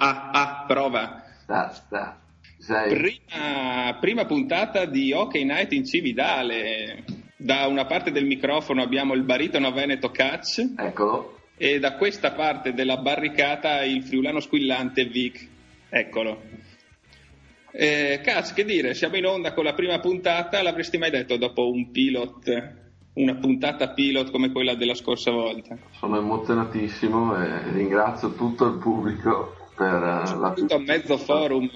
ah, ah, prova. Sta, sta. Sei. Prima, prima puntata di Hockey Night in Cividale. Da una parte del microfono abbiamo il baritono veneto Catch Eccolo. e da questa parte della barricata il friulano squillante Vic. Eccolo. Eh, Catch, che dire, siamo in onda con la prima puntata, l'avresti mai detto dopo un pilot, una puntata pilot come quella della scorsa volta? Sono emozionatissimo e ringrazio tutto il pubblico per eh, la Tutto a mezzo forum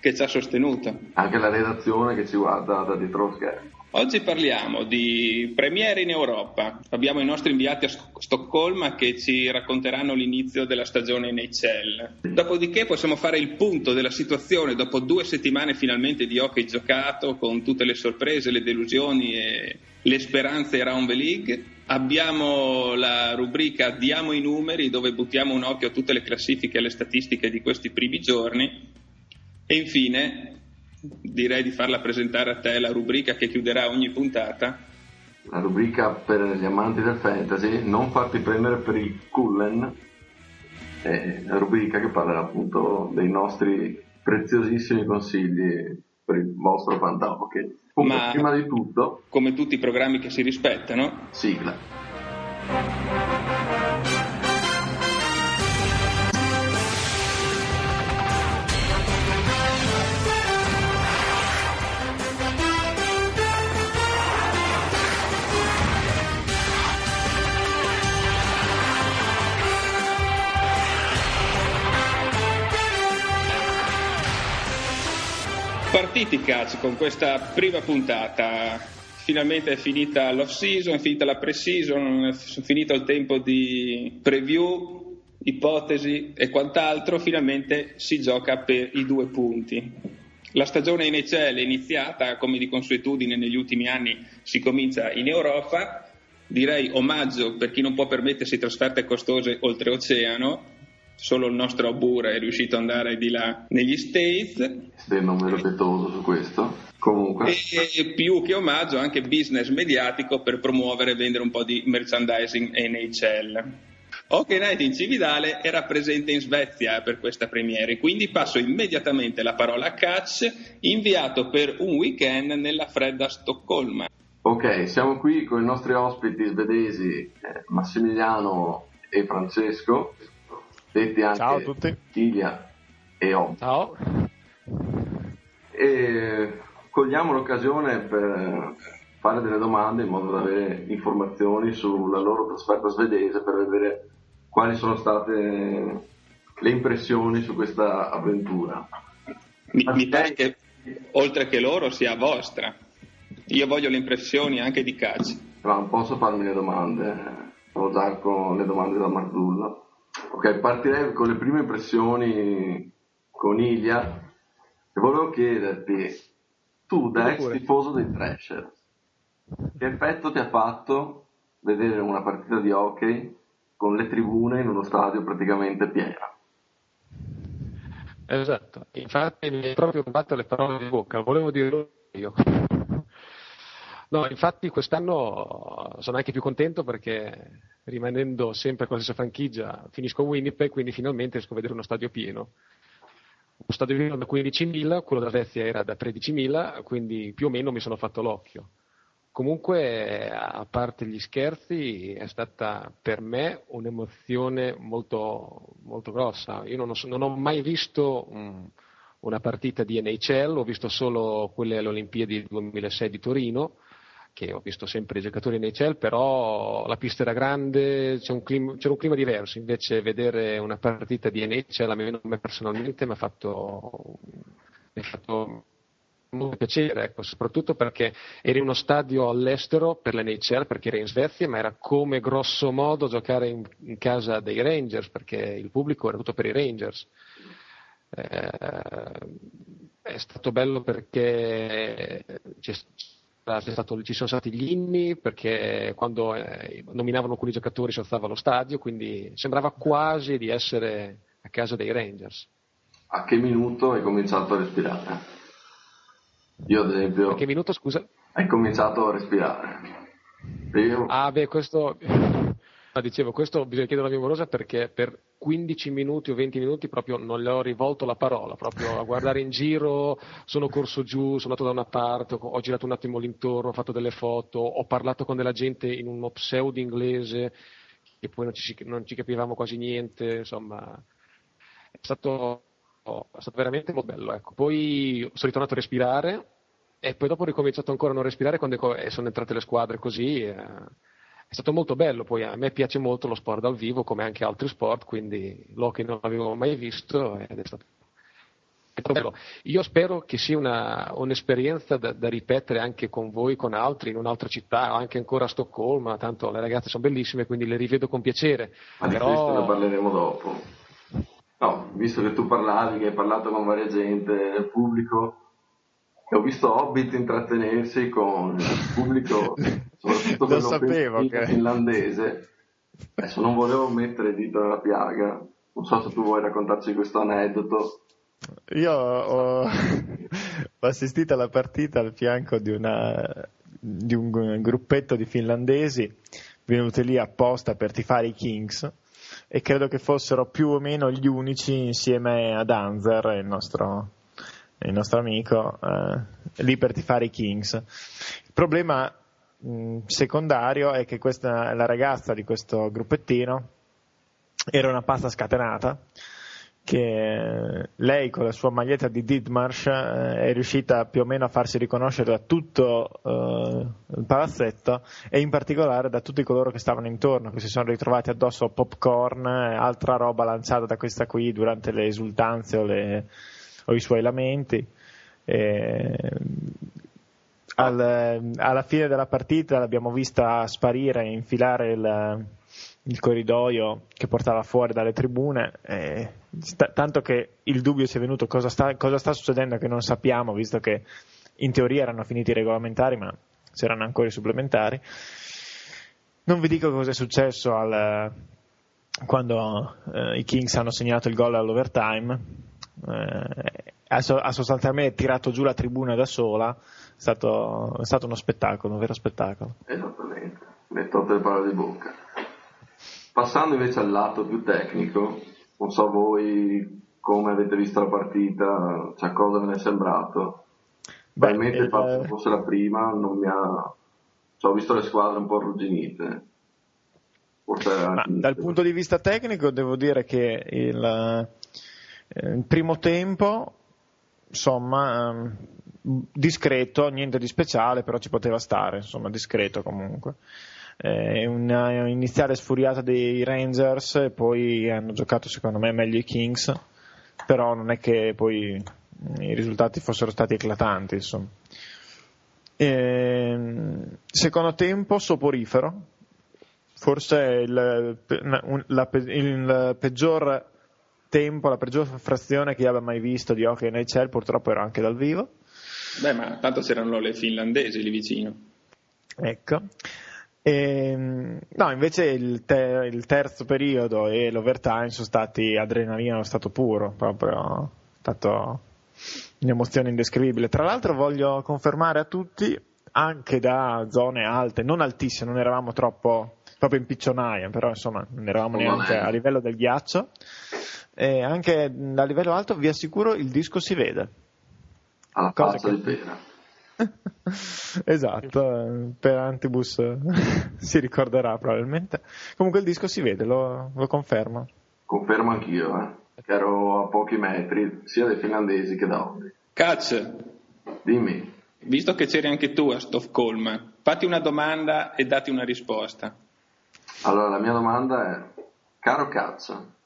che ci ha sostenuto. anche la redazione che ci guarda da dietro lo schermo. Oggi parliamo di premiere in Europa. Abbiamo i nostri inviati a Sto- Stoccolma che ci racconteranno l'inizio della stagione NHL. Dopodiché possiamo fare il punto della situazione dopo due settimane finalmente di hockey giocato con tutte le sorprese, le delusioni e le speranze around the league. Abbiamo la rubrica Diamo i numeri dove buttiamo un occhio a tutte le classifiche e le statistiche di questi primi giorni. E infine direi di farla presentare a te la rubrica che chiuderà ogni puntata. La rubrica per gli amanti del fantasy, non farti prendere per il cullen, è la rubrica che parla appunto dei nostri preziosissimi consigli per il vostro fantasy. Ma- prima di tutto, Come tutti i programmi che si rispettano, sigla. Partiti catch con questa prima puntata. Finalmente è finita l'off season, è finita la pre-season, è finito il tempo di preview, ipotesi e quant'altro. Finalmente si gioca per i due punti. La stagione NHL è iniziata, come di consuetudine negli ultimi anni si comincia in Europa. Direi omaggio per chi non può permettersi trasferte costose oltreoceano. Solo il nostro Abur è riuscito ad andare di là negli States. del nome rispettoso su questo. Comunque, E più che omaggio anche business mediatico per promuovere e vendere un po' di merchandising NHL. Hockey Night in Cividale era presente in Svezia per questa premiere, quindi passo immediatamente la parola a Catch, inviato per un weekend nella fredda Stoccolma. ok, siamo qui con i nostri ospiti svedesi eh, Massimiliano e Francesco, detti anche Ciao a tutti. Ilia e Om. Ciao. E cogliamo l'occasione per fare delle domande in modo da avere informazioni sulla loro trasferta svedese per vedere quali sono state le impressioni su questa avventura. Mi, mi pare che oltre che loro sia vostra. Io voglio le impressioni anche di. Ma non posso farmi le domande, stavo già con le domande da Marzullo. Ok, partirei con le prime impressioni con Ilia e volevo chiederti, tu da ex tifoso dei Thrasher, che effetto ti ha fatto vedere una partita di hockey con le tribune in uno stadio praticamente pieno? Esatto, infatti mi hai proprio rubato le parole di bocca, volevo dirlo io. No, infatti quest'anno sono anche più contento perché rimanendo sempre con la stessa franchigia finisco Winnipeg, quindi finalmente riesco a vedere uno stadio pieno. Uno stadio pieno da 15.000, quello da Svezia era da 13.000, quindi più o meno mi sono fatto l'occhio. Comunque, a parte gli scherzi, è stata per me un'emozione molto, molto grossa. Io non ho, non ho mai visto mm, una partita di NHL, ho visto solo quelle alle Olimpiadi 2006 di Torino, che ho visto sempre i giocatori NHL, però la pista era grande, c'è un clima- c'era un clima diverso. Invece, vedere una partita di NHL, a me, personalmente, mi ha fatto, mi ha fatto molto piacere, ecco, soprattutto perché eri in uno stadio all'estero per l'NHL, perché era in Svezia, ma era come grosso modo giocare in, in casa dei Rangers, perché il pubblico era tutto per i Rangers. Eh, è stato bello perché c'è stato- ci sono stati gli inni, perché quando eh, nominavano alcuni giocatori si alzava lo stadio, quindi sembrava quasi di essere a casa dei Rangers. A che minuto hai cominciato a respirare? Io ad esempio... A che minuto, scusa? Hai cominciato a respirare. Io... Ah, beh, questo. No, dicevo, questo bisogna chiedere alla mia morosa perché per 15 minuti o 20 minuti proprio non le ho rivolto la parola, proprio a guardare in giro, sono corso giù, sono andato da una parte, ho girato un attimo l'intorno, ho fatto delle foto, ho parlato con della gente in uno pseudo inglese e poi non ci, non ci capivamo quasi niente, insomma è stato, è stato veramente molto bello. Ecco. Poi sono ritornato a respirare e poi dopo ho ricominciato ancora a non respirare quando sono entrate le squadre così. Eh, è stato molto bello, poi a me piace molto lo sport dal vivo come anche altri sport, quindi l'hockey non l'avevo mai visto ed è stato. Io spero che sia una, un'esperienza da, da, ripetere anche con voi, con altri, in un'altra città, anche ancora a Stoccolma, tanto le ragazze sono bellissime, quindi le rivedo con piacere. Ma di Però... questo ne parleremo dopo. No, visto che tu parlavi, che hai parlato con varia gente pubblico, ho visto Hobbit intrattenersi con il pubblico, soprattutto Lo sapevo che... finlandese. Adesso non volevo mettere dito nella piaga, non so se tu vuoi raccontarci questo aneddoto. Io ho, ho assistito alla partita al fianco di, una, di un gruppetto di finlandesi venuti lì apposta per tifare i Kings e credo che fossero più o meno gli unici insieme ad Anzer, il nostro il nostro amico, eh, lì per tifare i Kings. Il problema mh, secondario è che questa, la ragazza di questo gruppettino era una pasta scatenata che lei con la sua maglietta di Didmarsh eh, è riuscita più o meno a farsi riconoscere da tutto eh, il palazzetto e in particolare da tutti coloro che stavano intorno, che si sono ritrovati addosso popcorn e altra roba lanciata da questa qui durante le esultanze o le, o i suoi lamenti. E, al, alla fine della partita l'abbiamo vista sparire e infilare il, il, corridoio che portava fuori dalle tribune, e, st- tanto che il dubbio si è venuto cosa sta, cosa sta succedendo che non sappiamo, visto che in teoria erano finiti i regolamentari, ma c'erano ancora i supplementari. Non vi dico cosa è successo al, quando eh, i Kings hanno segnato il gol all'overtime, eh, ha, sostanzialmente tirato giù la tribuna da sola, è stato, è stato uno spettacolo, un vero spettacolo. Esattamente, mi hai tolto le parole di bocca. Passando invece al lato più tecnico, non so voi come avete visto la partita, cioè cosa ve ne è sembrato. Probabilmente il fatto che fosse la prima non mi ha... Cioè, ho visto le squadre un po' arrugginite. dal punto di vista tecnico devo dire che il, eh, il primo tempo, insomma, ehm, discreto, niente di speciale, però ci poteva stare, insomma, discreto comunque. Eh, una iniziale sfuriata dei Rangers e poi hanno giocato secondo me meglio i Kings, però non è che poi i risultati fossero stati eclatanti, insomma. Eh, secondo tempo soporifero, forse il, la, il peggior tempo, la peggior frazione che io abbia mai visto di hockey NHL, purtroppo ero anche dal vivo. Beh, ma tanto c'erano le finlandesi lì vicino. Ecco. E, ehm, no, invece il, ter- il, terzo periodo e l'overtime sono stati adrenalina allo stato puro, proprio è stato un'emozione indescrivibile. Tra l'altro voglio confermare a tutti, anche da zone alte, non altissime, non eravamo troppo proprio in piccionaia, però insomma non eravamo neanche a livello del ghiaccio, e anche a livello alto vi assicuro il disco si vede. Alla Cosa che... di pena. esatto, per Antibus si ricorderà probabilmente. Comunque il disco si vede, lo, lo confermo. Confermo anch'io, eh. che ero a pochi metri sia dai finlandesi che da Olli. Cazzo! Dimmi. Visto che c'eri anche tu a Stoccolma, fatti una domanda e dati una risposta. Allora, la mia domanda è, caro cazzo,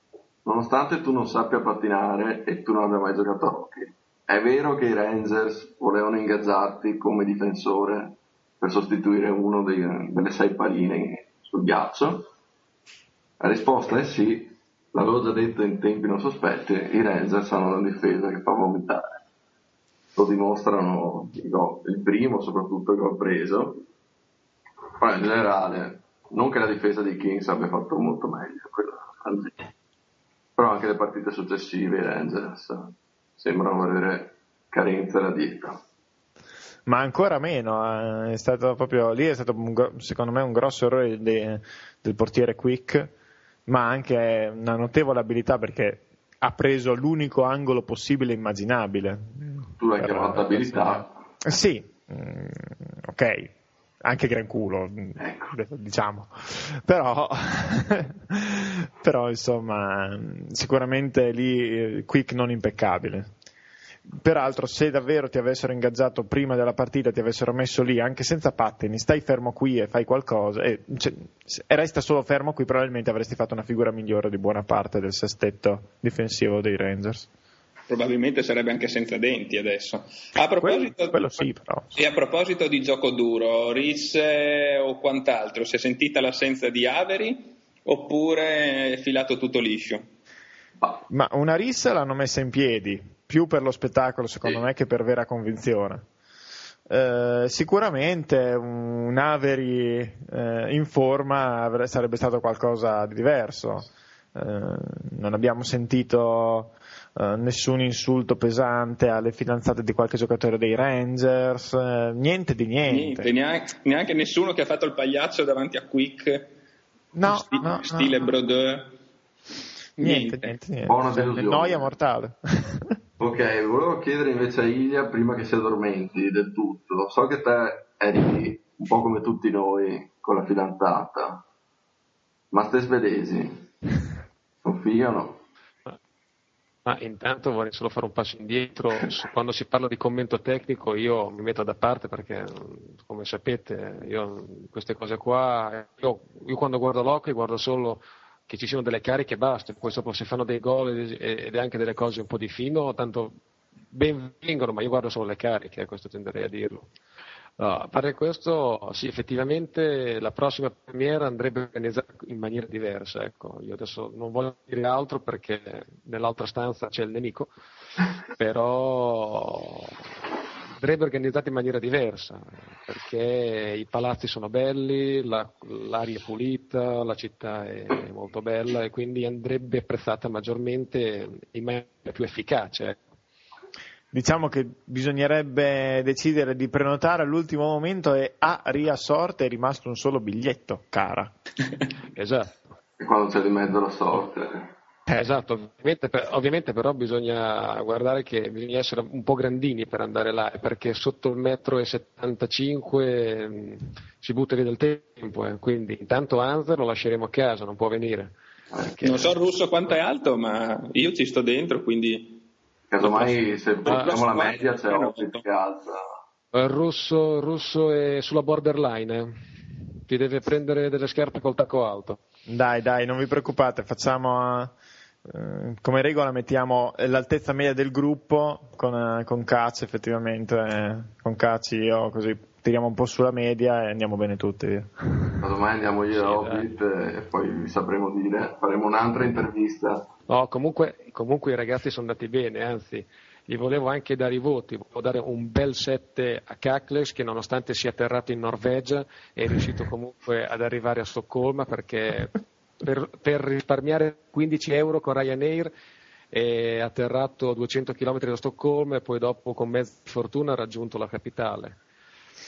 Nonostante tu non sappia pattinare e tu non abbia mai giocato a hockey, è vero che i Rangers volevano ingaggiarti come difensore per sostituire uno dei, delle sei paline sul ghiaccio? La risposta è sì, l'avevo già detto in tempi non sospetti, i Rangers hanno una difesa che fa vomitare. Lo dimostrano il primo, soprattutto il gol preso. Poi in generale, non che la difesa dei Kings abbia fatto molto meglio, quello però anche le partite successive i Rangers sembrano avere carenze da dietro. ma ancora meno. Eh, è stato proprio, lì è stato un, secondo me un grosso errore de, del portiere Quick, ma anche una notevole abilità perché ha preso l'unico angolo possibile e immaginabile. Tu hai chiamato abilità. Sì, mm, ok, anche gran culo, ecco. diciamo. Però, però, insomma, sicuramente lì eh, Quick non impeccabile. Peraltro, se davvero ti avessero ingaggiato prima della partita, ti avessero messo lì anche senza pattini, stai fermo qui e fai qualcosa, e, cioè, e resta solo fermo qui, probabilmente avresti fatto una figura migliore di buona parte del sestetto difensivo dei Rangers probabilmente sarebbe anche senza denti adesso. A proposito, quello, quello sì, però. E a proposito di gioco duro, Risse o quant'altro, si è sentita l'assenza di Averi oppure è filato tutto liscio? Ma una rissa l'hanno messa in piedi, più per lo spettacolo secondo sì. me che per vera convinzione. Eh, sicuramente un Averi eh, in forma sarebbe stato qualcosa di diverso. Eh, non abbiamo sentito eh, nessun insulto pesante alle fidanzate di qualche giocatore dei Rangers, uh, niente di niente. niente neanche, neanche, nessuno che ha fatto il pagliaccio davanti a Quick, no, sti- no, stile no. Brodeur. Niente, niente, niente. Buona delusione. Noia mortale. ok, volevo chiedere invece a Ilia, prima che si addormenti del tutto, so che te eri un po' come tutti noi con la fidanzata, ma ste svedesi, confiano? Ma intanto vorrei solo fare un passo indietro. Quando si parla di commento tecnico io mi metto da parte perché, come sapete, io queste cose qua, io, io quando guardo l'occhio guardo solo che ci siano delle cariche e basta. Poi dopo se fanno dei gol ed anche delle cose un po' di fino, tanto ben vengono, ma io guardo solo le cariche, questo tenderei a dirlo. A parte questo, sì, effettivamente la prossima premiera andrebbe organizzata in maniera diversa. Ecco. Io adesso non voglio dire altro perché nell'altra stanza c'è il nemico, però andrebbe organizzata in maniera diversa perché i palazzi sono belli, la, l'aria è pulita, la città è molto bella e quindi andrebbe apprezzata maggiormente in maniera più efficace. Diciamo che bisognerebbe decidere di prenotare all'ultimo momento e a riassorte è rimasto un solo biglietto, cara. esatto. E quando c'è di mezzo la sorte. Eh, esatto, ovviamente, ovviamente, però bisogna guardare che bisogna essere un po' grandini per andare là, perché sotto il metro e 75 mh, mm, si butta via del tempo, eh. quindi intanto Anzer lo lasceremo a casa, non può venire. Perché... Non so il russo quanto è alto, ma io ci sto dentro, quindi Casomai se portiamo la media c'è Orbit che alza. Il russo, il russo è sulla borderline, eh. ti deve prendere delle scarpe col tacco alto. Dai, dai, non vi preoccupate, facciamo eh, come regola mettiamo l'altezza media del gruppo con, eh, con Cacci effettivamente, eh, con Cacci io così tiriamo un po' sulla media e andiamo bene tutti. Domani andiamo io sì, a Hobbit e poi vi sapremo dire, faremo un'altra intervista. No, comunque, comunque i ragazzi sono andati bene, anzi gli volevo anche dare i voti, volevo dare un bel 7 a Kakles che nonostante sia atterrato in Norvegia è riuscito comunque ad arrivare a Stoccolma perché per, per risparmiare 15 euro con Ryanair è atterrato a 200 km da Stoccolma e poi dopo con mezza fortuna ha raggiunto la capitale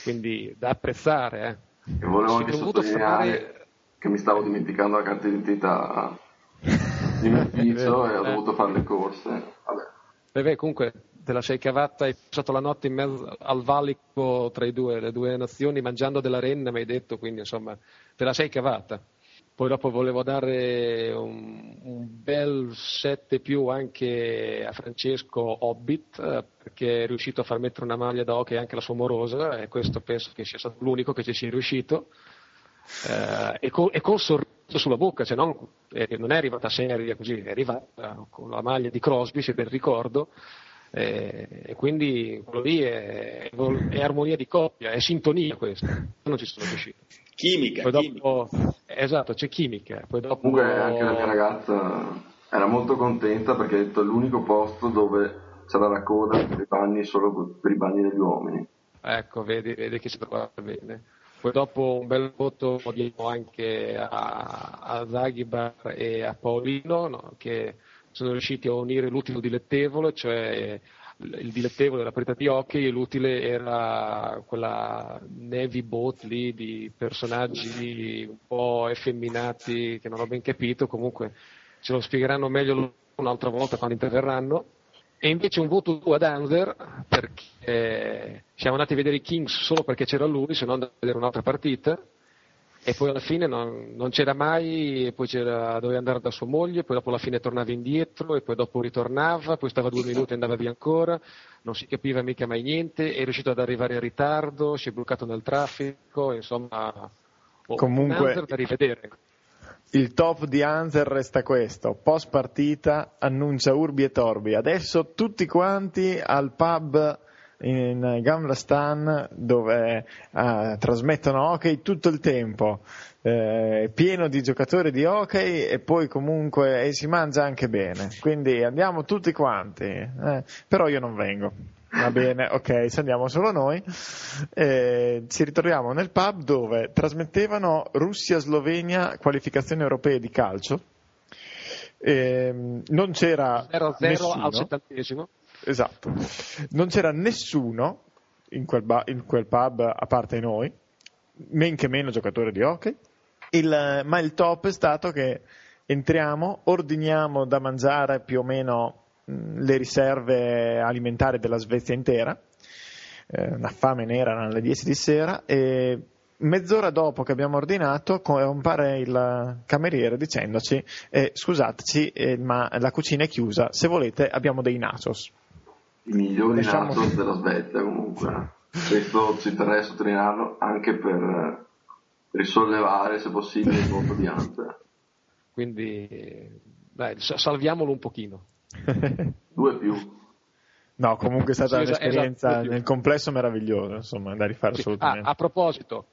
quindi da apprezzare. Eh. E volevo anche sottolineare fare... che mi stavo dimenticando la carta d'identità in ufficio e ho dovuto fare le corse. Vabbè. Beh, comunque te la sei cavata, hai passato la notte in mezzo al valico tra due, le due nazioni mangiando della renna, mi hai detto, quindi insomma te la sei cavata. Poi dopo volevo dare un, un bel 7 più anche a Francesco Hobbit, perché è riuscito a far mettere una maglia da hockey anche alla sua morosa, e questo penso che sia stato l'unico che ci sia riuscito. Eh, e, con, e con sorriso sulla bocca, cioè non, eh, non, è arrivata seria così, è arrivata con la maglia di Crosby, se ben ricordo, eh, e quindi quello lì è, è, armonia di coppia, è sintonia questo, non ci sono riuscito. Chimica, Poi dopo, chimica. Esatto, c'è chimica. Poi dopo... Comunque anche la mia ragazza era molto contenta perché ha detto è l'unico posto dove c'era la coda per i bagni solo per i bagni degli uomini. Ecco, vedi, vedi che si trova bene. Poi dopo un bel voto diamo anche a, a Zaghibar e a Paolino no, che sono riusciti a unire l'utile dilettevole, cioè il dilettevole della partita di hockey e l'utile era quella Navy Boat lì di personaggi un po' effeminati che non ho ben capito, comunque ce lo spiegheranno meglio un'altra volta quando interverranno. E invece un voto ad Anzer perché siamo andati a vedere i Kings solo perché c'era lui, se no andavo a vedere un'altra partita e poi alla fine non, non c'era mai, e poi c'era, doveva andare da sua moglie, poi dopo alla fine tornava indietro, e poi dopo ritornava, poi stava due minuti e andava via ancora, non si capiva mica mai niente, è riuscito ad arrivare in ritardo, si è bloccato nel traffico, insomma, oh, comunque da rivedere. Il top di Anzer resta questo, post partita annuncia Urbi e Torbi, adesso tutti quanti al pub in Gamla dove uh, trasmettono hockey tutto il tempo, eh, pieno di giocatori di hockey e poi comunque e si mangia anche bene. Quindi andiamo tutti quanti, eh, però io non vengo. Va bene, ok, ci andiamo solo noi. Eh, ci ritroviamo nel pub dove trasmettevano Russia-Slovenia qualificazioni europee di calcio. Eh, non c'era 0-0 al settantesimo Esatto. Non c'era nessuno in quel, ba- in quel pub a parte noi, men che meno giocatore di hockey. Il, ma il top è stato che entriamo, ordiniamo da mangiare più o meno le riserve alimentari della Svezia intera, eh, una fame nera alle 10 di sera e mezz'ora dopo che abbiamo ordinato compare il cameriere dicendoci eh, scusateci eh, ma la cucina è chiusa, se volete abbiamo dei nachos i migliori Lasciamo... nachos della Svezia comunque. Questo ci terrei a sottolinearlo anche per risollevare, se possibile, il voto di Hunter. Quindi, dai, salviamolo un pochino. Due più. No, comunque è stata sì, un'esperienza esatto, nel complesso meravigliosa, insomma, da rifare sì. assolutamente. Ah, a proposito,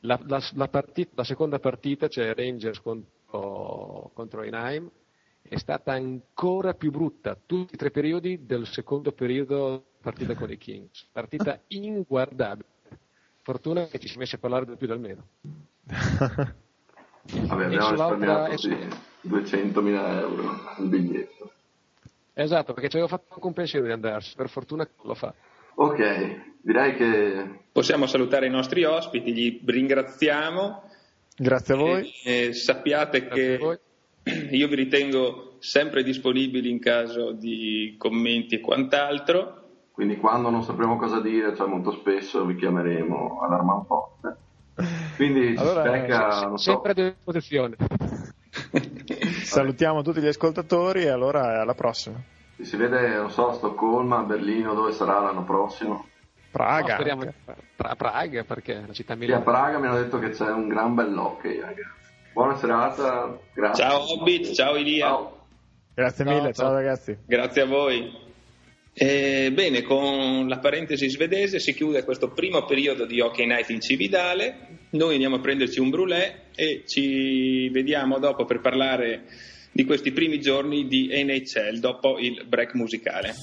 la, la, la, partita, la, seconda partita c'è Rangers contro, contro Einaim è stata ancora più brutta tutti i tre periodi del secondo periodo partita con i Kings. Partita inguardabile. Fortuna che ci si è messi a parlare di più del meno. Vabbè, abbiamo risparmiato sì, 200.000 euro il biglietto. Esatto, perché ci avevo fatto anche un pensiero di andarsi, per fortuna lo fa. Ok, direi che... Possiamo salutare i nostri ospiti, li ringraziamo. Grazie a voi. E, e sappiate Grazie che io vi ritengo sempre disponibili in caso di commenti e quant'altro. Quindi quando non sapremo cosa dire, cioè molto spesso vi chiameremo all'arma forte. Quindi allora, becca, se, sempre so. a disposizione. Salutiamo tutti gli ascoltatori e allora alla prossima. Ci si vede, non so, a Stoccolma, a Berlino, dove sarà l'anno prossimo? Praga. No, speriamo, pra- Praga perché la città milano. Sì, a Praga mi hanno detto che c'è un gran bell'hockey, ragazzi. Buona serata, grazie. Ciao Hobbit, ciao Ilia. Ciao. Grazie ciao, mille, ciao. ciao ragazzi. Grazie a voi. Eh, bene, con la parentesi svedese si chiude questo primo periodo di Hockey Night in Cividale. Noi andiamo a prenderci un brulè e ci vediamo dopo per parlare di questi primi giorni di NHL dopo il break musicale.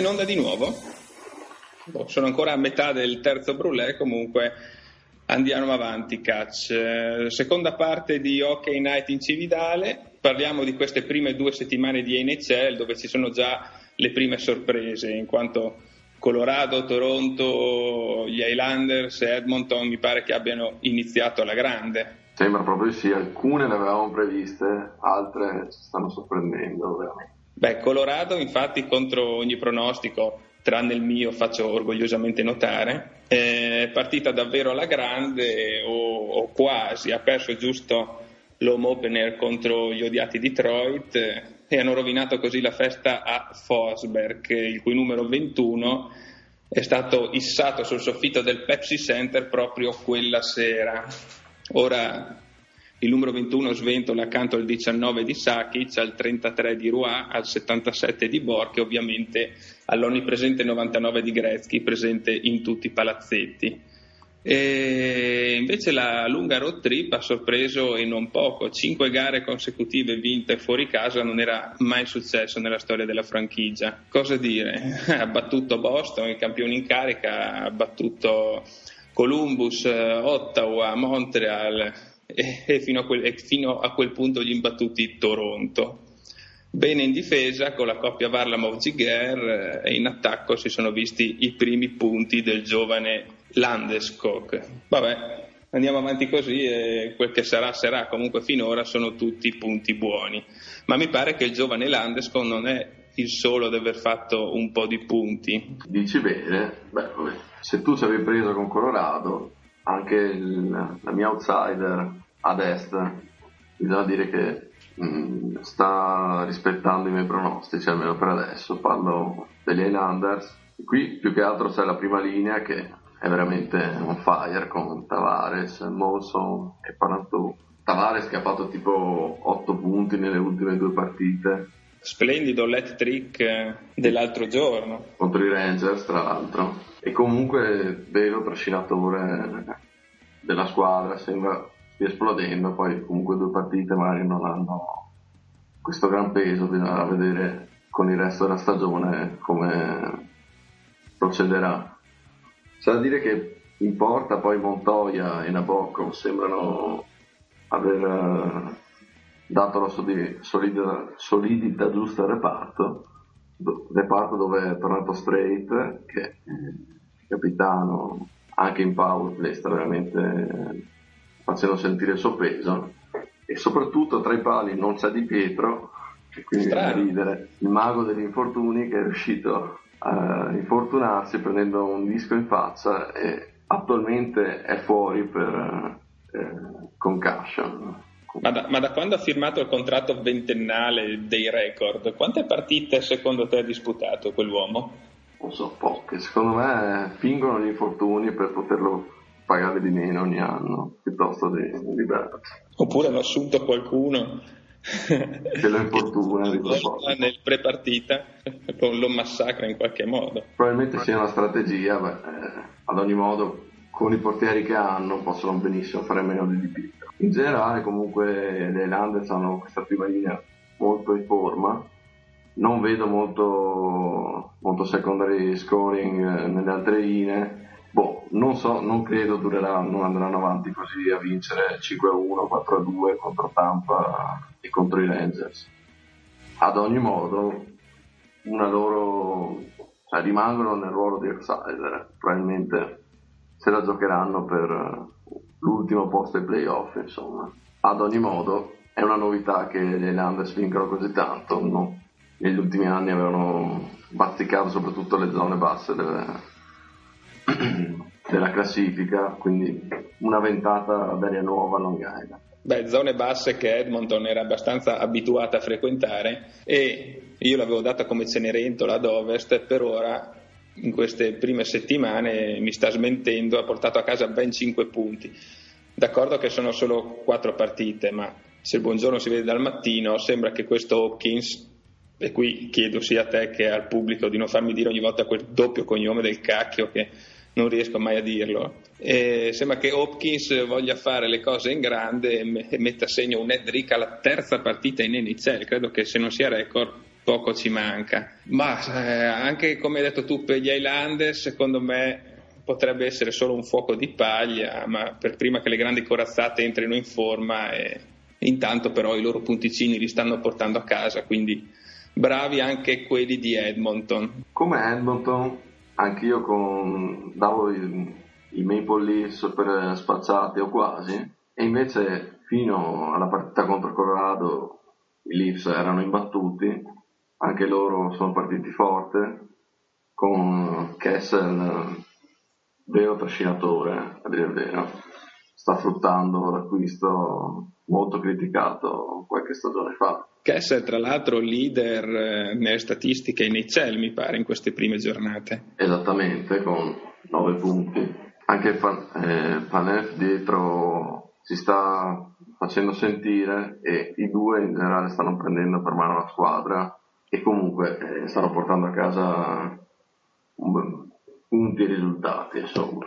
In onda di nuvo? Boh, sono ancora a metà del terzo brulè, comunque andiamo avanti, catch. Eh, seconda parte di Hockey Night in Cividale, parliamo di queste prime due settimane di NHL dove ci sono già le prime sorprese, in quanto Colorado, Toronto, gli Highlanders e Edmonton mi pare che abbiano iniziato alla grande. Sembra proprio sì, alcune le avevamo previste, altre ci stanno sorprendendo veramente. Beh, Colorado infatti contro ogni pronostico, tranne il mio, faccio orgogliosamente notare, è partita davvero alla grande o, o quasi, ha perso giusto l'home opener contro gli odiati Detroit e hanno rovinato così la festa a Fosberg, il cui numero 21 è stato issato sul soffitto del Pepsi Center proprio quella sera. Ora il numero 21 sventola accanto al 19 di Sakic, al 33 di Rouen, al 77 di Borg e ovviamente all'onnipresente 99 di Gretzky, presente in tutti i palazzetti. E invece la lunga road trip ha sorpreso e non poco, cinque gare consecutive vinte fuori casa non era mai successo nella storia della franchigia. Cosa dire? Ha battuto Boston, il campione in carica, ha battuto Columbus, Ottawa, Montreal, e, fino, a quel, e fino a quel punto gli imbattuti Toronto. Bene in difesa con la coppia Varlamov-Ziger e in attacco si sono visti i primi punti del giovane Landeskog. Vabbè, andiamo avanti così e quel che sarà sarà, comunque finora sono tutti punti buoni. Ma mi pare che il giovane Landeskog non è il solo ad aver fatto un po' di punti. Dici bene, beh, se tu ci avevi preso con Colorado, anche il, la mia outsider ad est, bisogna dire che mh, mm, sta rispettando i miei pronostici, almeno per adesso. Parlo degli Highlanders. Qui più che altro c'è la prima linea che è veramente on fire con Tavares, Molson e Panantù. Tavares che ha fatto tipo 8 punti nelle ultime due partite. Splendido let trick dell'altro giorno. Contro i Rangers, tra l'altro e comunque vero trascinatore della squadra, sembra stia esplodendo, poi comunque due partite magari non hanno questo gran peso, bisogna vedere con il resto della stagione come procederà. C'è da dire che in porta poi Montoya e Nabokov sembrano aver eh, dato la solidità, solidità giusta al reparto reparto dove è tornato Straight, che è capitano, anche in power play sta veramente facendo sentire il suo peso. E soprattutto tra i pali non c'è Di Pietro, e quindi viene ridere, il mago degli infortuni che è riuscito a infortunarsi prendendo un disco in faccia e attualmente è fuori per eh, concussion. Ma da, ma da, quando ha firmato il contratto ventennale dei record, quante partite secondo te ha disputato quell'uomo? Non so, poche. Secondo me fingono gli infortuni per poterlo pagare di meno ogni anno, piuttosto di liberarsi. Oppure hanno assunto qualcuno che lo infortuna di nel pre-partita lo massacra in qualche modo. Probabilmente sia una strategia, beh, eh, ad ogni modo con i portieri che hanno possono benissimo fare meno di Di In generale comunque le Highlanders hanno questa prima linea molto in forma, non vedo molto, molto secondary scoring eh, nelle altre linee, boh, non so, non credo dureranno, andranno avanti così a vincere 5-1, 4-2 contro Tampa e contro i Rangers. Ad ogni modo, una loro, cioè, rimangono nel ruolo di outsider, probabilmente se la giocheranno per l'ultimo posto ai playoff, insomma. Ad ogni modo, è una novità che gli Highlanders vincano così tanto, no? negli ultimi anni avevano bazzicato soprattutto le zone basse delle, della classifica, quindi una ventata d'aria nuova a Long Island. Beh, zone basse che Edmonton era abbastanza abituata a frequentare e io l'avevo data come Cenerentola ad ovest, per ora in queste prime settimane mi sta smentendo, ha portato a casa ben 5 punti. D'accordo che sono solo 4 partite, ma se il buongiorno si vede dal mattino, sembra che questo Hopkins, e qui chiedo sia a te che al pubblico di non farmi dire ogni volta quel doppio cognome del cacchio che non riesco mai a dirlo. E sembra che Hopkins voglia fare le cose in grande e metta a segno un head alla terza partita in NHL. Credo che se non sia record poco ci manca. Ma eh, anche come hai detto tu per gli Highlanders, secondo me potrebbe essere solo un fuoco di paglia, ma per prima che le grandi corazzate entrino in forma e intanto però i loro punticini li stanno portando a casa, quindi bravi anche quelli di Edmonton. Come Edmonton, anch'io con, davo i, i Maple Leafs per spacciati o quasi, e invece fino alla partita contro Colorado i Leafs erano imbattuti, anche loro sono partiti forte, con Kessel vero trascinatore, a dire il vero, sta fruttando l'acquisto molto criticato qualche stagione fa. Kessel, tra l'altro, leader eh, nelle statistiche in Excel, mi pare, in queste prime giornate. Esattamente, con 9 punti. Anche Panef eh, dietro si sta facendo sentire e i due in generale stanno prendendo per mano la squadra e comunque eh, stanno portando a casa un, punti e risultati, insomma.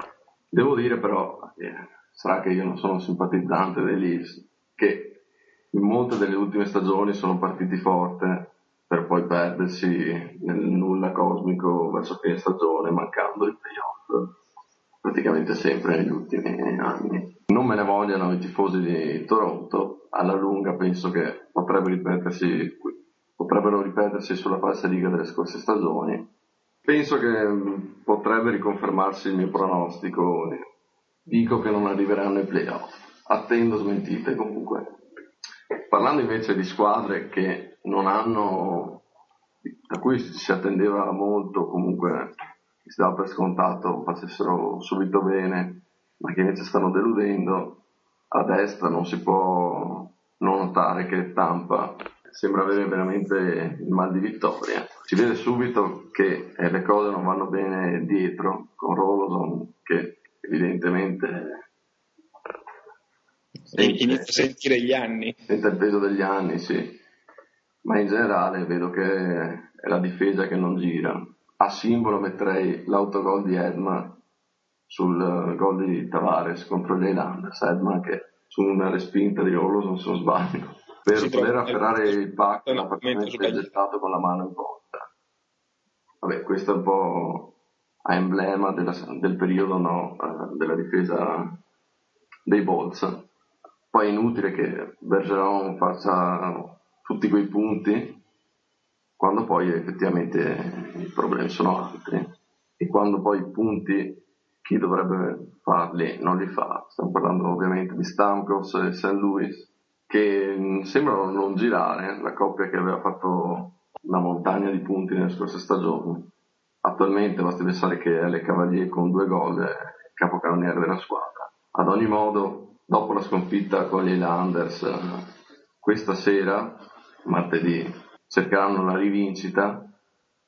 Devo dire però, eh, sarà che io non sono simpatizzante dei Leafs, che in molte delle ultime stagioni sono partiti forte per poi perdersi nel nulla cosmico verso fine stagione, mancando il playoff praticamente sempre negli ultimi anni. Non me ne vogliano i tifosi di Toronto, alla lunga penso che potrebbero ripetersi, potrebbero ripetersi sulla falsa riga delle scorse stagioni Penso che mm, potrebbe riconfermarsi il mio pronostico. Dico che non arriveranno ai playoff. Attendo smentite comunque. Parlando invece di squadre che non hanno, a cui si attendeva molto, comunque si dava per scontato facessero subito bene, ma che invece stanno deludendo, a destra non si può non notare che Tampa sembra avere veramente il mal di vittoria. Si vede subito che eh, le cose non vanno bene dietro, con Roloson che evidentemente sente, inizia a sentire gli anni. Sente il peso degli anni, sì. Ma in generale vedo che è la difesa che non gira. A simbolo metterei l'autogol di Edma sul gol di Tavares contro gli Highlanders. Edma che su una respinta di Roloson, se non sbaglio per poter afferrare il pack la praticamente gettato con la mano in porta. Vabbè, questo è un po' a emblema della, del periodo no, eh, della difesa dei Bolts. Poi è inutile che Bergeron faccia tutti quei punti quando poi effettivamente i problemi sono altri e quando poi i punti chi dovrebbe farli non li fa. Stiamo parlando ovviamente di Stamkos e St. Louis che mm, sembrano non girare, la coppia che aveva fatto una montagna di punti nelle scorse stagioni. Attualmente basti pensare che è le Cavalier con due gol è capocannoniere della squadra. Ad ogni modo, dopo la sconfitta con gli Highlanders questa sera, martedì, cercheranno la rivincita.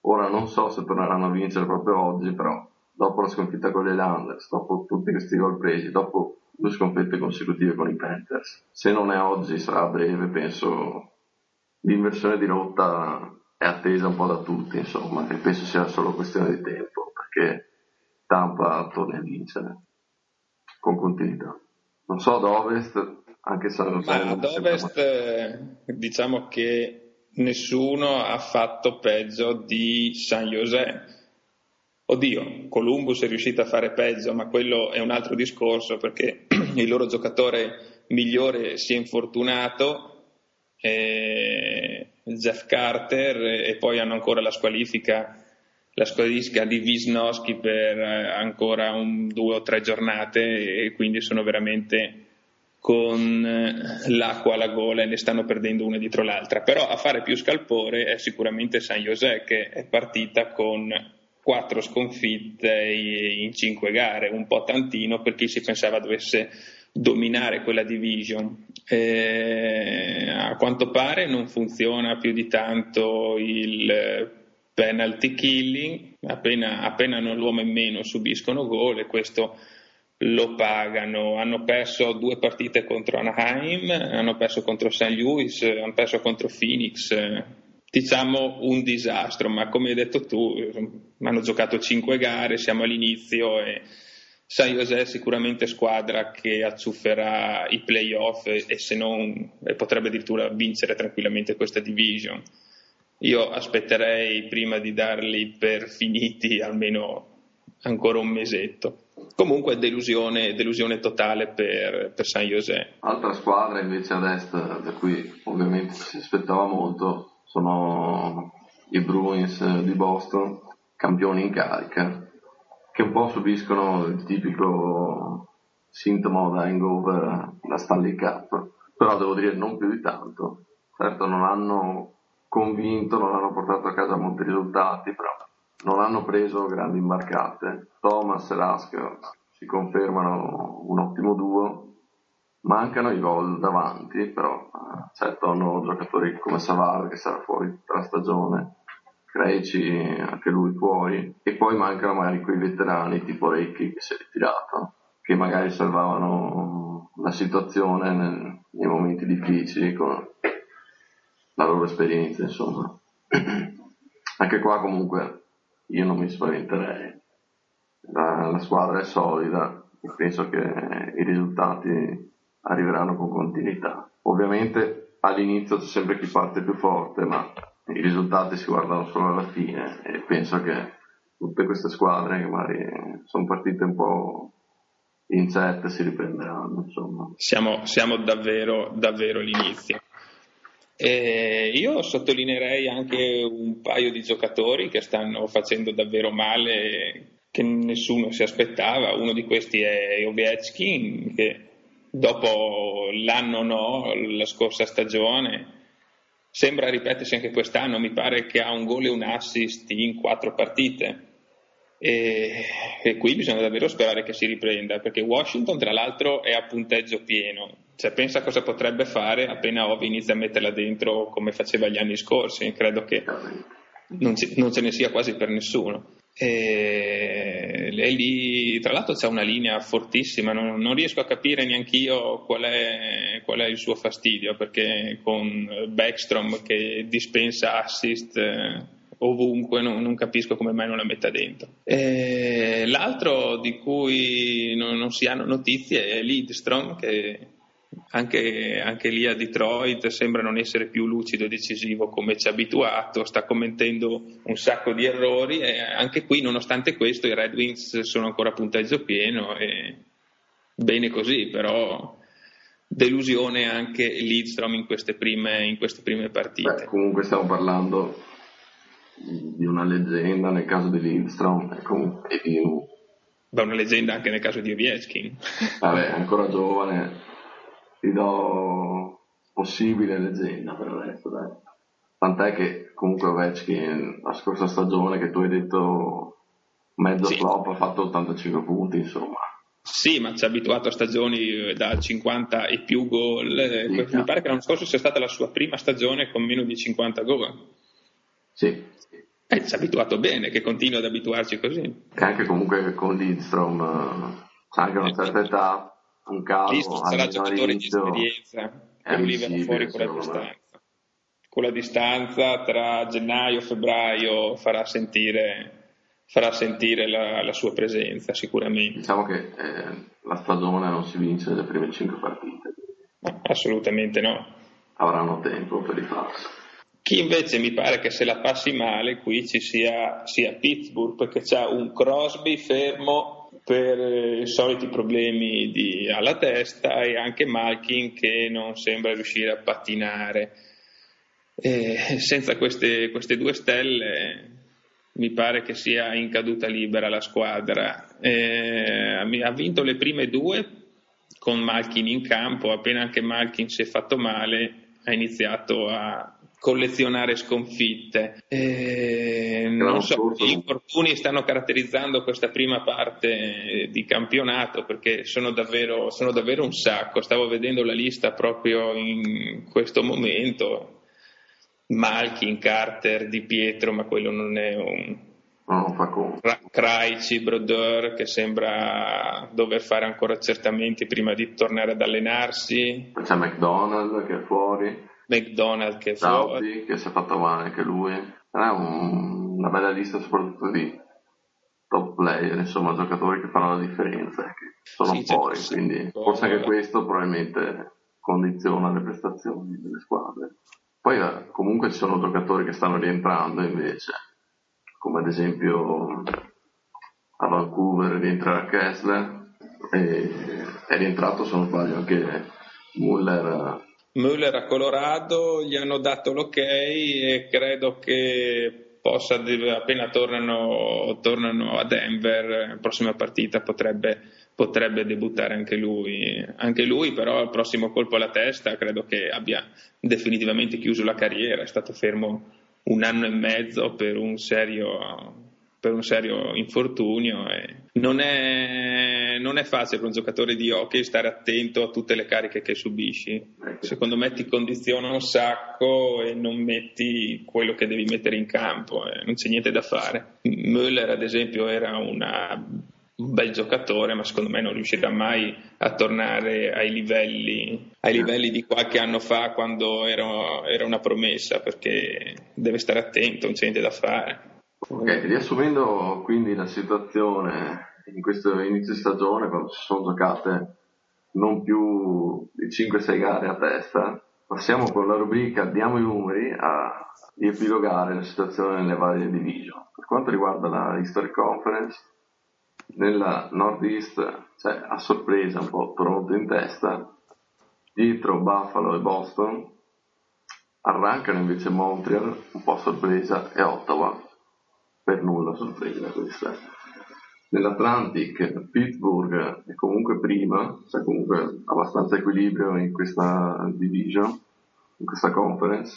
Ora non so se torneranno a vincere proprio oggi, però dopo la sconfitta con gli Highlanders, dopo tutti questi gol presi, dopo due sconfitte consecutive con i Panthers. Se non è oggi sarà a breve, penso l'inversione di rotta è attesa un po' da tutti, insomma, e penso sia solo questione di tempo, perché Tampa torna a vincere con continuità. Non so ad ovest, anche se ad ovest eh, diciamo che nessuno ha fatto peggio di San José Oddio, Columbus è riuscito a fare peggio, ma quello è un altro discorso perché il loro giocatore migliore si è infortunato, eh, Jeff Carter, e poi hanno ancora la squalifica, la squalifica di Wisnowski per eh, ancora un, due o tre giornate e quindi sono veramente con eh, l'acqua alla gola e ne stanno perdendo una dietro l'altra. Però a fare più scalpore è sicuramente San José che è partita con quattro sconfitte in cinque gare, un po' tantino per chi si pensava dovesse dominare quella division. Eh, a quanto pare non funziona più di tanto il penalty killing, appena, appena hanno l'uomo in meno subiscono gol e questo lo pagano. Hanno perso due partite contro Anaheim, hanno perso contro St. Louis, hanno perso contro Phoenix diciamo un disastro, ma come hai detto tu, hanno giocato cinque gare, siamo all'inizio e San José è sicuramente squadra che acciufferà i playoff e, e se non e potrebbe addirittura vincere tranquillamente questa division. io aspetterei prima di darli per finiti almeno ancora un mesetto. Comunque delusione, delusione totale per, per, San José. Altra squadra invece ad est, da cui ovviamente si aspettava molto, sono i Bruins di Boston, campioni in carica, che un po' subiscono il tipico sintomo da hangover da Stanley Cup, però devo dire non più di tanto. Certo non hanno convinto, non hanno portato a casa molti risultati, però non hanno preso grandi imbarcate. Thomas e Rask si confermano un ottimo duo, mancano i gol davanti, però eh, certo hanno giocatori come Savard che sarà fuori la stagione, Creci anche lui fuori, e poi mancano magari quei veterani tipo Recchi che si è ritirato, che magari salvavano la situazione nel, nei momenti difficili con la loro esperienza, insomma. Anche qua comunque io non mi spaventerei. La, la squadra è solida e penso che i risultati arriveranno con continuità. Ovviamente all'inizio c'è sempre chi parte più forte, ma i risultati si guardano solo alla fine e penso che tutte queste squadre che magari sono partite un po' incerte si riprenderanno. Insomma. Siamo, siamo davvero, davvero all'inizio. E io sottolineerei anche un paio di giocatori che stanno facendo davvero male, che nessuno si aspettava. Uno di questi è Ovechkin, che dopo l'anno no, la scorsa stagione, sembra ripetersi anche quest'anno. Mi pare che ha un gol e un assist in quattro partite. E, e, qui bisogna davvero sperare che si riprenda perché Washington tra l'altro è a punteggio pieno cioè pensa cosa potrebbe fare appena Ovi inizia a metterla dentro come faceva gli anni scorsi credo che non, ci, non ce ne sia quasi per nessuno e, lì tra l'altro c'è una linea fortissima non, non riesco a capire neanche io qual è, qual è il suo fastidio perché con Backstrom che dispensa assist ovunque, non, non, capisco come mai non la metta dentro. E l'altro di cui non, non, si hanno notizie è Lidstrom, che anche, anche, lì a Detroit sembra non essere più lucido e decisivo come ci ha abituato, sta commettendo un sacco di errori e anche qui, nonostante questo, i Red Wings sono ancora a punteggio pieno e bene così, però delusione anche Lidstrom in queste prime, in queste prime partite. Beh, comunque stiamo parlando di una leggenda nel caso di Lindstrom e, comunque, e di Beh, una leggenda anche nel caso di Ovechkin. Vabbè, ancora giovane, ti do possibile leggenda per il resto, dai. Tant'è che comunque Ovechkin la scorsa stagione che tu hai detto mezzo sì. flop ha fatto 85 punti, insomma. Sì, ma ci ha abituato a stagioni da 50 e più gol. Sì, Mi pare che l'anno scorso sia stata la sua prima stagione con meno di 50 gol. Sì, eh, ci ha abituato bene, che continua ad abituarci così. E anche comunque con Lindstrom, c'è anche una certa età, un caso. Lindstrom sarà giocatore di esperienza, e lui verrà fuori con la distanza. Con la distanza tra gennaio e febbraio farà sentire, farà sentire la, la, sua presenza sicuramente. Diciamo che eh, la stagione non si vince nelle prime cinque partite. No, assolutamente no. Avranno tempo per rifarsi. Chi invece mi pare che se la passi male qui ci sia, sia Pittsburgh perché c'ha un Crosby fermo per eh, i soliti problemi di, alla testa e anche Malkin che non sembra riuscire a pattinare. E senza queste, queste, due stelle mi pare che sia in caduta libera la squadra. E ha vinto le prime due con Malkin in campo, appena anche Malkin si è fatto male ha iniziato a collezionare sconfitte. E, non so, gli infortuni stanno caratterizzando questa prima parte di campionato perché sono davvero, sono davvero un sacco. Stavo vedendo la lista proprio in questo momento. Malkin, Carter, Di Pietro, ma quello non è un, No. Kraici, Brodeur che sembra dover fare ancora accertamenti prima di tornare ad allenarsi. C'è McDonald che è fuori. McDonald che è fuori. che si è fatto male anche lui. È un, una bella lista soprattutto di top player, insomma giocatori che fanno la differenza, che sono sì, fuori, quindi forse anche questo probabilmente condiziona le prestazioni delle squadre. Poi eh, comunque ci sono giocatori che stanno rientrando invece, come ad esempio a Vancouver rientrerà Kessler e è rientrato se non sbaglio anche Muller. Muller a Colorado gli hanno dato l'ok e credo che possa, appena tornano, tornano a Denver, la prossima partita potrebbe, potrebbe debuttare anche lui. Anche lui però al prossimo colpo alla testa credo che abbia definitivamente chiuso la carriera, è stato fermo un anno e mezzo per un serio per un serio infortunio. Non è, non, è, facile per un giocatore di hockey stare attento a tutte le cariche che subisci. Secondo me ti condiziona un sacco e non metti quello che devi mettere in campo, eh. non c'è niente da fare. Müller, ad esempio, era una, un bel giocatore, ma secondo me non riuscirà mai a tornare ai livelli, ai livelli di qualche anno fa quando era, era una promessa, perché deve stare attento, non c'è niente da fare. Ok, riassumendo quindi la situazione in questo inizio stagione, quando si sono giocate non più di 5-6 gare a testa, passiamo con la rubrica Diamo i numeri a riepilogare la situazione nelle varie division. Per quanto riguarda la History Conference, nella Northeast c'è a sorpresa un po' Toronto in testa, dietro Buffalo e Boston, arrancano invece Montreal, un po' a sorpresa, e Ottawa per nulla sorpresa questa. Nell'Atlantic Pittsburgh è comunque prima, c'è comunque abbastanza equilibrio in questa division, in questa conference.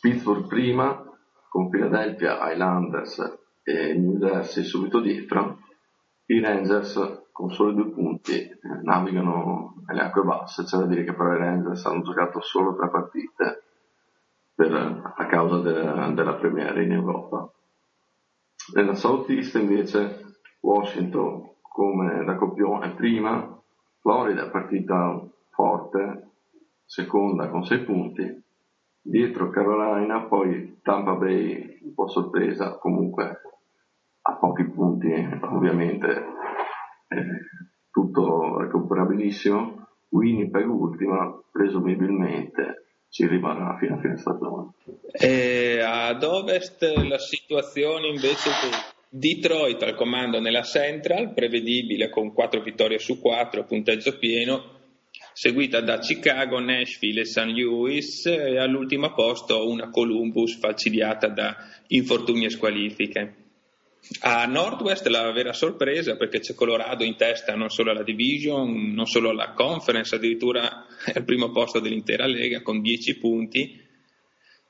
Pittsburgh prima, con Philadelphia, Highlanders e New Jersey subito dietro. I Rangers con soli due punti eh, navigano nelle acque basse, c'è da dire che però i Rangers hanno giocato solo tre partite per, a causa della, della premiere in Europa. Nella Southeast invece Washington come da copione prima, Florida partita forte, seconda con sei punti, dietro Carolina, poi Tampa Bay un po' sorpresa, comunque a pochi punti ovviamente, eh, tutto recuperabilissimo, Winnipeg ultima, presumibilmente ci rimarrà fino a fine stagione. E ad ovest la situazione invece di Detroit al comando nella Central, prevedibile con 4 vittorie su 4, punteggio pieno, seguita da Chicago, Nashville e St. Louis e all'ultimo posto una Columbus falcidiata da infortuni e squalifiche. A Northwest la vera sorpresa perché c'è Colorado in testa non solo alla division, non solo alla conference, addirittura è al primo posto dell'intera lega con 10 punti,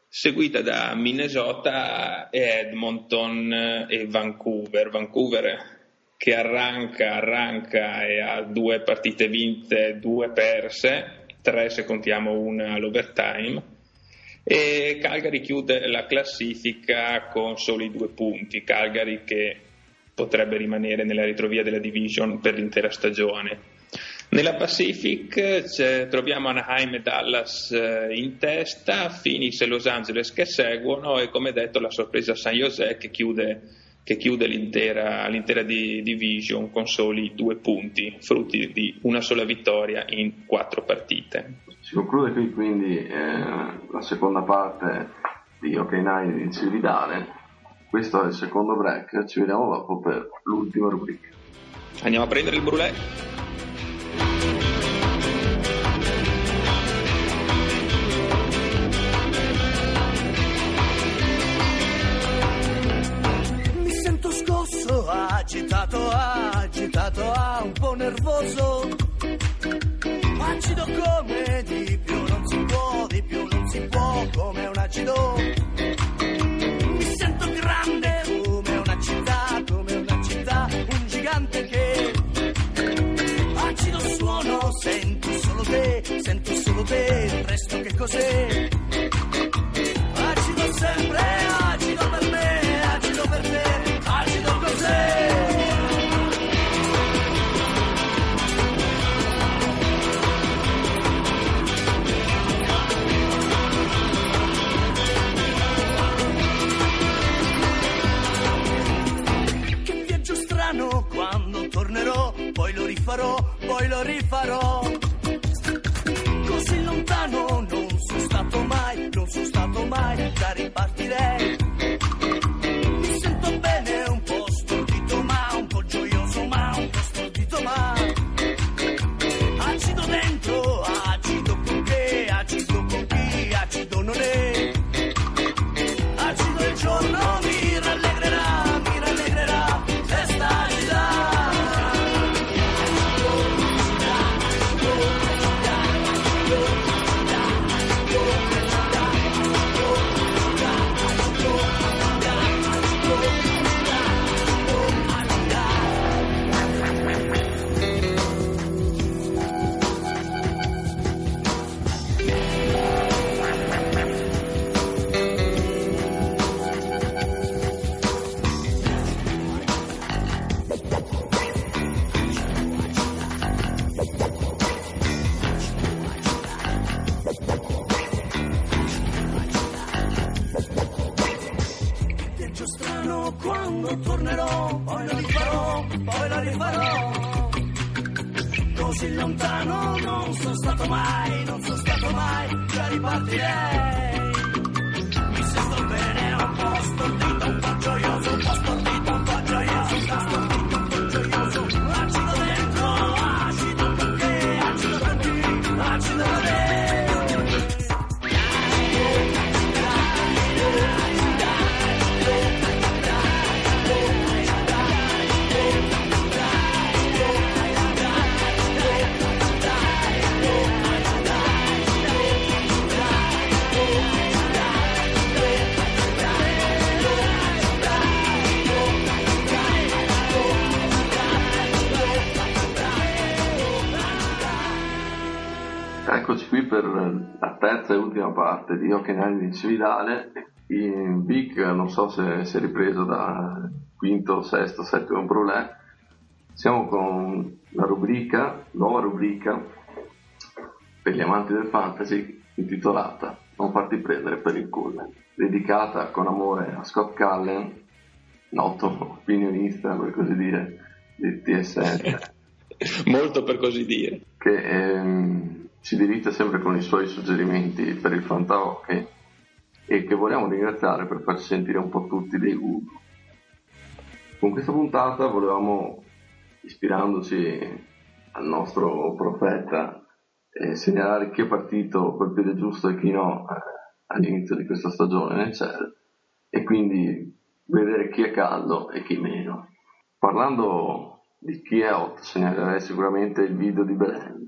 seguita da Minnesota, Edmonton e Vancouver. Vancouver che arranca, arranca e ha due partite vinte, due perse, tre se contiamo una all'overtime e Calgary chiude la classifica con soli due punti, Calgary che potrebbe rimanere nella ritrovia della division per l'intera stagione. Nella Pacific troviamo Anaheim e Dallas eh, in testa, Phoenix e Los Angeles che seguono e come detto la sorpresa San Jose che chiude, che chiude l'intera, l'intera di, division con soli due punti, frutti di una sola vittoria in quattro partite. Si conclude qui quindi eh, la seconda parte di OK Night di Cividale. Questo è il secondo break, ci vediamo dopo per l'ultima rubrica. Andiamo a prendere il brulè. Nervoso acido come di più non si può, di più non si può come un acido. Mi sento grande come una città, come una città, un gigante che acido suono, sento solo te, sento solo te, il resto che cos'è? Rifarò. Così lontano non sono stato mai, non sono stato mai, da ripartirei. Terza e ultima parte di Neri di Cividale. In Vic non so se si è ripreso da quinto, sesto, settimo brulè. Siamo con la rubrica, nuova rubrica per gli amanti del fantasy intitolata Non farti prendere per il culo, dedicata con amore a Scott Cullen, noto opinionista per così dire di TSN Molto per così dire. che ehm, ci dirige sempre con i suoi suggerimenti per il fantahockey e che vogliamo ringraziare per farci sentire un po' tutti dei guru. Con questa puntata volevamo, ispirandoci al nostro profeta, eh, segnalare chi è partito col piede giusto e chi no eh, all'inizio di questa stagione nel cielo e quindi vedere chi è caldo e chi meno. Parlando di chi è hot, segnalerei sicuramente il video di Belen.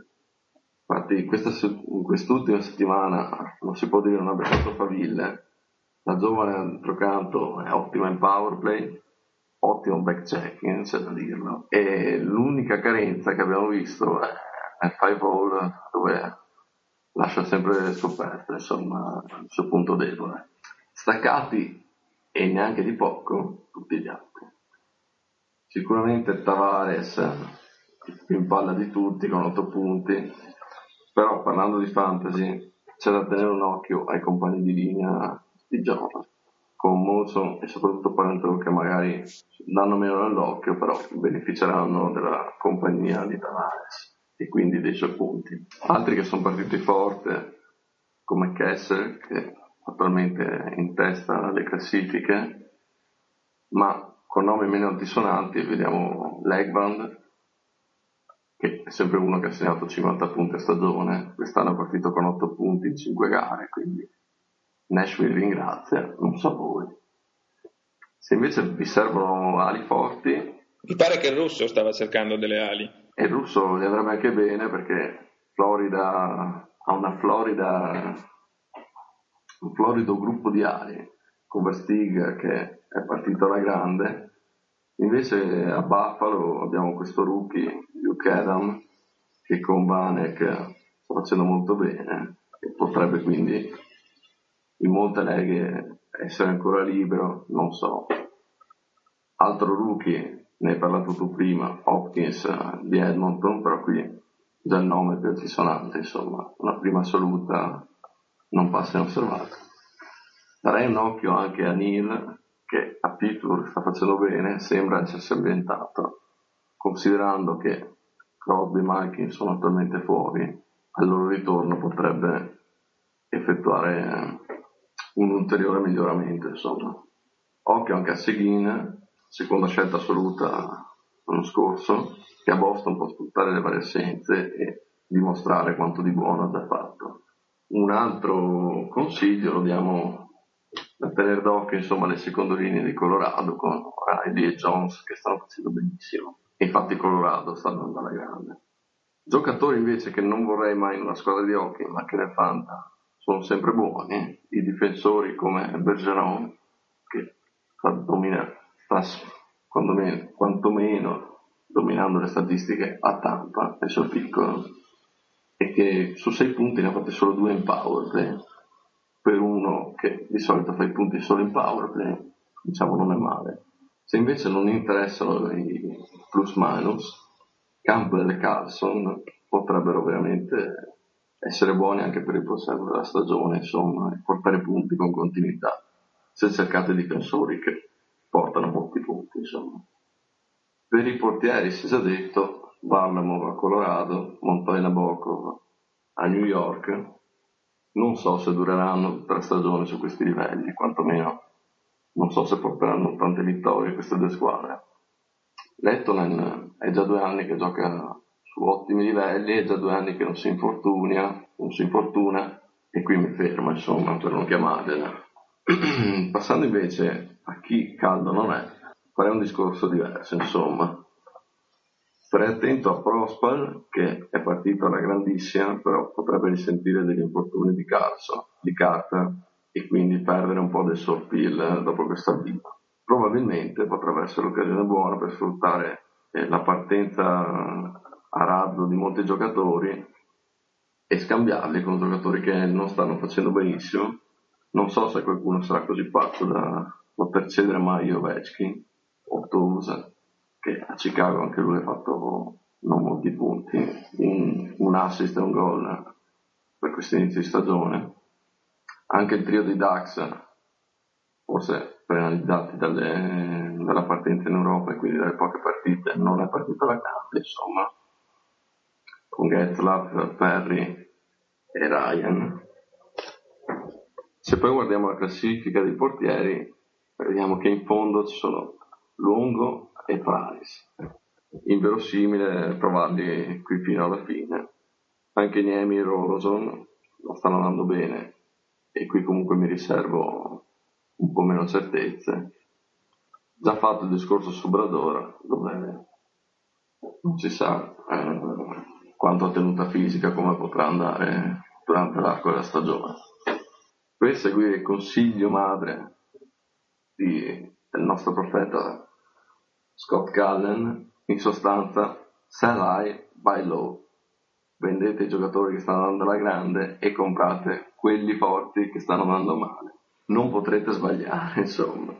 Infatti questa in quest'ultima settimana non si può dire non abbia fatto faville. La giovane d'altro è ottima in power play, ottimo backchecking, c'è da dirlo. E l'unica carenza che abbiamo visto è nel five hole dove lascia sempre scoperte, insomma, il suo punto debole. Staccati e neanche di poco tutti gli altri. Sicuramente Tavares più in palla di tutti con 8 punti, però parlando di fantasy c'è da tenere un occhio ai compagni di linea di gioco, con Monson e soprattutto Parenton che magari danno meno nell'occhio, però beneficeranno della compagnia di Tavares e quindi dei suoi punti. Altri che sono partiti forte, come Kessel, che attualmente è in testa alle classifiche, ma con nomi meno altisonanti vediamo è sempre uno che ha segnato 50 punti a stagione, quest'anno è partito con 8 punti in 5 gare, quindi Nashville ringrazia, non so voi. Se invece vi servono ali forti, Mi pare che il russo stava cercando delle ali. e il russo gli andrebbe anche bene perché Florida ha una Florida, un florido gruppo di ali, con Verstig che è partito alla grande, invece a Buffalo abbiamo questo rookie, Luke Adam, che con Vanek sta facendo molto bene e potrebbe quindi in molte leghe essere ancora libero, non so. Altro rookie, ne hai parlato tu prima, Hopkins di Edmonton, però qui già il nome è più altisonante, insomma, una prima assoluta non passa inosservata. Darei un occhio anche a Neil, che a Pittsburgh sta facendo bene, sembra essersi ambientato, considerando che Crosby e Malkin sono attualmente fuori, al loro ritorno potrebbe effettuare un ulteriore miglioramento, insomma. Occhio anche a Seguin, seconda scelta assoluta l'anno scorso, che a Boston può sfruttare le varie assenze e dimostrare quanto di buono ha già fatto. Un altro consiglio lo diamo da tenere d'occhio insomma le linee di Colorado con Riley e Jones che stanno facendo benissimo. Infatti Colorado sta andando alla grande. Giocatori invece che non vorrei mai in una squadra di hockey ma che nel Fanta sono sempre buoni, i difensori come Bergeron che sta, domina, sta quantomeno, quantomeno dominando le statistiche a Tampa nel suo piccolo e che su sei punti ne ha fatti solo due in power play per uno che di solito fa i punti solo in power play diciamo non è male se invece non interessano i plus minus Campbell e Carlson potrebbero veramente essere buoni anche per il proseguo della stagione insomma e portare punti con continuità se cercate difensori che portano molti punti insomma per i portieri si è già detto Barnamo a Colorado, Montoya Nabokov a New York. Non so se dureranno tutta la stagione su questi livelli, quantomeno non so se porteranno tante vittorie queste due squadre. Lettonen è già due anni che gioca su ottimi livelli, è già due anni che non si infortuna, non si infortuna e qui mi fermo insomma per non chiamargliela. Passando invece a chi caldo non è, farei un discorso diverso insomma. Starei attento a Prospal, che è partito alla grandissima, però potrebbe risentire degli infortuni di Carso, di Carter, e quindi perdere un po' del suo appeal dopo questo avvio. Probabilmente potrebbe essere l'occasione buona per sfruttare eh, la partenza a razzo di molti giocatori e scambiarli con giocatori che non stanno facendo benissimo. Non so se qualcuno sarà così pazzo da poter cedere mai Ovechkin o Toulouse che a Chicago anche lui ha fatto non molti punti, un, un assist e un gol per questo inizio di stagione. Anche il trio di Dax, forse penalizzati dalle, dalla partenza in Europa e quindi dalle poche partite, non è partito la grande, insomma, con Getzlaff, Perry e Ryan. Se poi guardiamo la classifica dei portieri, vediamo che in fondo ci sono Lungo, e Price. Inverosimile trovarli qui fino alla fine. Anche Niemi e Rosen lo stanno andando bene e qui comunque mi riservo un po' meno certezze. Già fatto il discorso su Bradora, dove non si sa eh, quanto ha tenuta fisica, come potrà andare durante l'arco della stagione. Per seguire il consiglio madre di, del nostro profeta Scott Cullen, in sostanza, sell high, buy low. Vendete i giocatori che stanno andando alla grande e comprate quelli forti che stanno andando male. Non potrete sbagliare, insomma.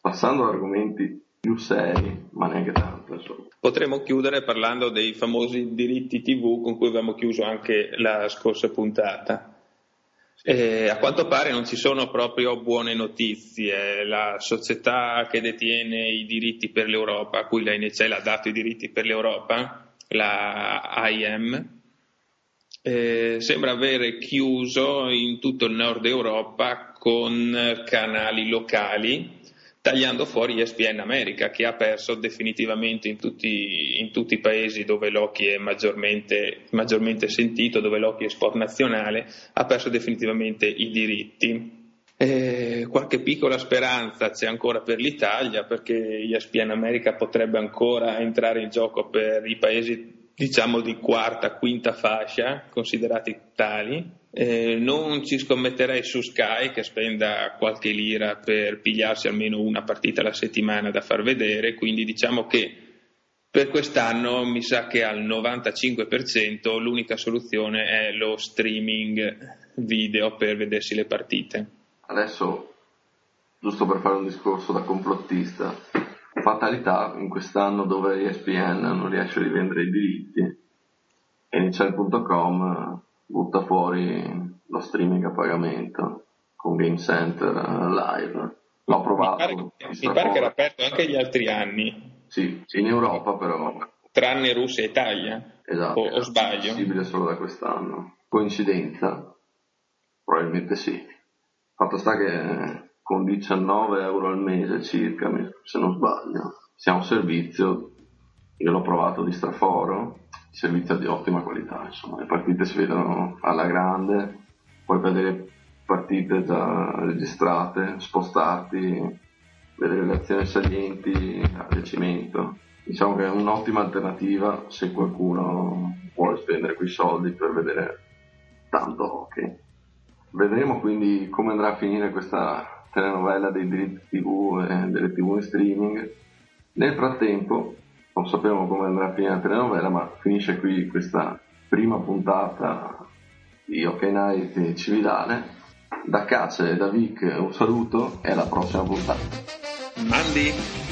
Passando ad argomenti più seri, ma neanche tanto, insomma. Potremmo chiudere parlando dei famosi diritti TV con cui abbiamo chiuso anche la scorsa puntata. Eh, a quanto pare non ci sono proprio buone notizie. La società che detiene i diritti per l'Europa, a cui la NCL ha dato i diritti per l'Europa, la IM, eh, sembra avere chiuso in tutto il nord Europa con canali locali tagliando fuori ESPN America che ha perso definitivamente in tutti, in tutti i paesi dove l'hockey è maggiormente, maggiormente, sentito, dove l'hockey è sport nazionale, ha perso definitivamente i diritti. Eh, qualche piccola speranza c'è ancora per l'Italia perché ESPN America potrebbe ancora entrare in gioco per i paesi diciamo di quarta, quinta fascia, considerati tali, eh, non ci scommetterei su Sky che spenda qualche lira per pigliarsi almeno una partita alla settimana da far vedere, quindi diciamo che per quest'anno mi sa che al 95% l'unica soluzione è lo streaming video per vedersi le partite. Adesso, giusto per fare un discorso da complottista, fatalità in quest'anno dove ESPN non riesce a rivendere i diritti e Inizial.com butta fuori lo streaming a pagamento con Game Center Live. L'ho provato. Mi pare, mi pare che era aperto anche gli altri anni. Sì, in Europa però. Tranne Russia e Italia. Esatto. O, o sbaglio? È possibile solo da quest'anno. Coincidenza? Probabilmente sì. Fatto sta che con 19 euro al mese circa, se non sbaglio, siamo un servizio, io l'ho provato di straforo, servizio di ottima qualità, insomma, le partite si vedono alla grande, puoi vedere partite già registrate, spostarti, vedere le azioni salienti a piacimento. Diciamo che è un'ottima alternativa se qualcuno vuole spendere quei soldi per vedere tanto hockey. Vedremo quindi come andrà a finire questa telenovela dei diritti TV e delle TV in streaming. Nel frattempo, non sappiamo come andrà a finire la telenovela, ma finisce qui questa prima puntata di Hockey Night Cividale. Da Cace e da Vic un saluto e alla prossima puntata. Mandi!